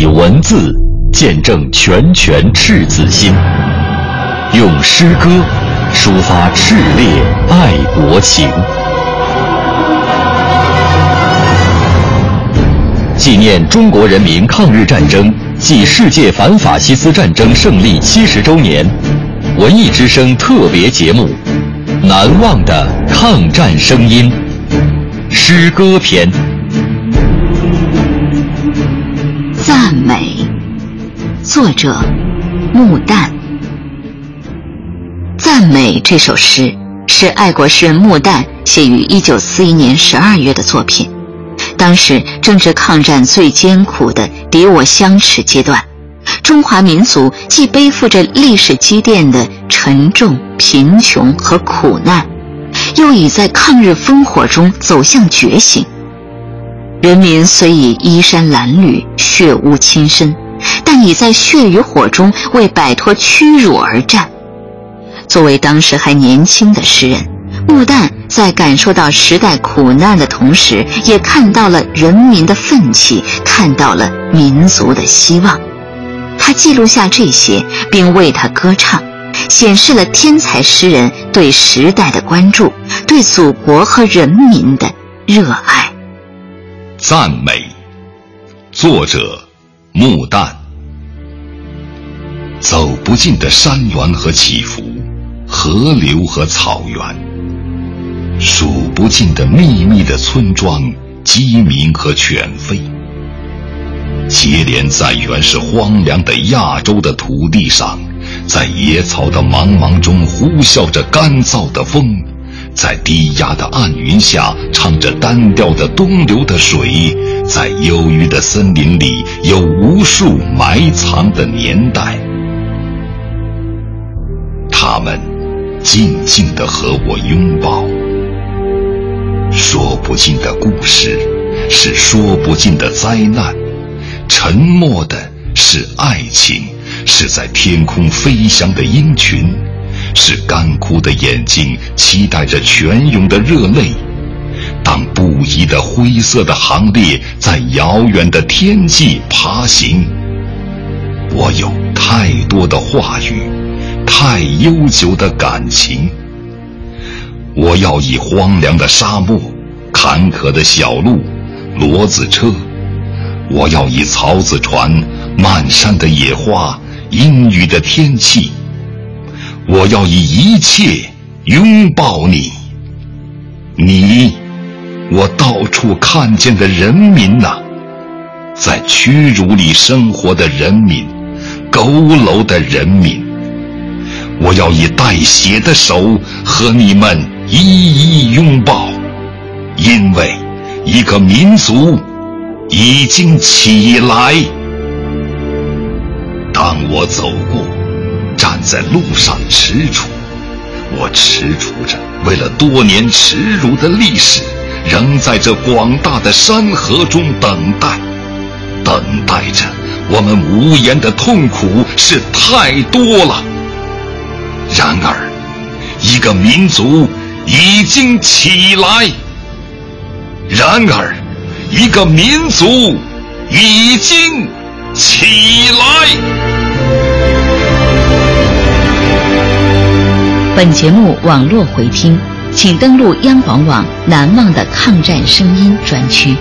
以文字见证拳拳赤子心，用诗歌抒发炽烈爱国情。纪念中国人民抗日战争暨世界反法西斯战争胜利七十周年，文艺之声特别节目《难忘的抗战声音》诗歌篇。赞美，作者穆旦。赞美这首诗是爱国诗人穆旦写于一九四一年十二月的作品。当时正值抗战最艰苦的敌我相持阶段，中华民族既背负着历史积淀的沉重、贫穷和苦难，又已在抗日烽火中走向觉醒。人民虽已衣衫褴褛、血污侵身，但已在血与火中为摆脱屈辱而战。作为当时还年轻的诗人，穆旦在感受到时代苦难的同时，也看到了人民的奋起，看到了民族的希望。他记录下这些，并为他歌唱，显示了天才诗人对时代的关注，对祖国和人民的热爱。赞美，作者穆旦。走不尽的山峦和起伏，河流和草原，数不尽的密密的村庄、鸡鸣和犬吠，接连在原是荒凉的亚洲的土地上，在野草的茫茫中呼啸着干燥的风。在低压的暗云下，唱着单调的东流的水，在忧郁的森林里，有无数埋藏的年代。他们静静地和我拥抱，说不尽的故事，是说不尽的灾难，沉默的是爱情，是在天空飞翔的鹰群。是干枯的眼睛，期待着泉涌的热泪。当不移的灰色的行列在遥远的天际爬行，我有太多的话语，太悠久的感情。我要以荒凉的沙漠、坎坷的小路、骡子车；我要以草子船、漫山的野花、阴雨的天气。我要以一切拥抱你，你，我到处看见的人民呐，在屈辱里生活的人民，佝偻的人民，我要以带血的手和你们一一拥抱，因为一个民族已经起来。当我走过。在路上踟蹰，我踟蹰着，为了多年耻辱的历史，仍在这广大的山河中等待，等待着我们无言的痛苦是太多了。然而，一个民族已经起来。然而，一个民族已经起来。本节目网络回听，请登录央广网“难忘的抗战声音”专区。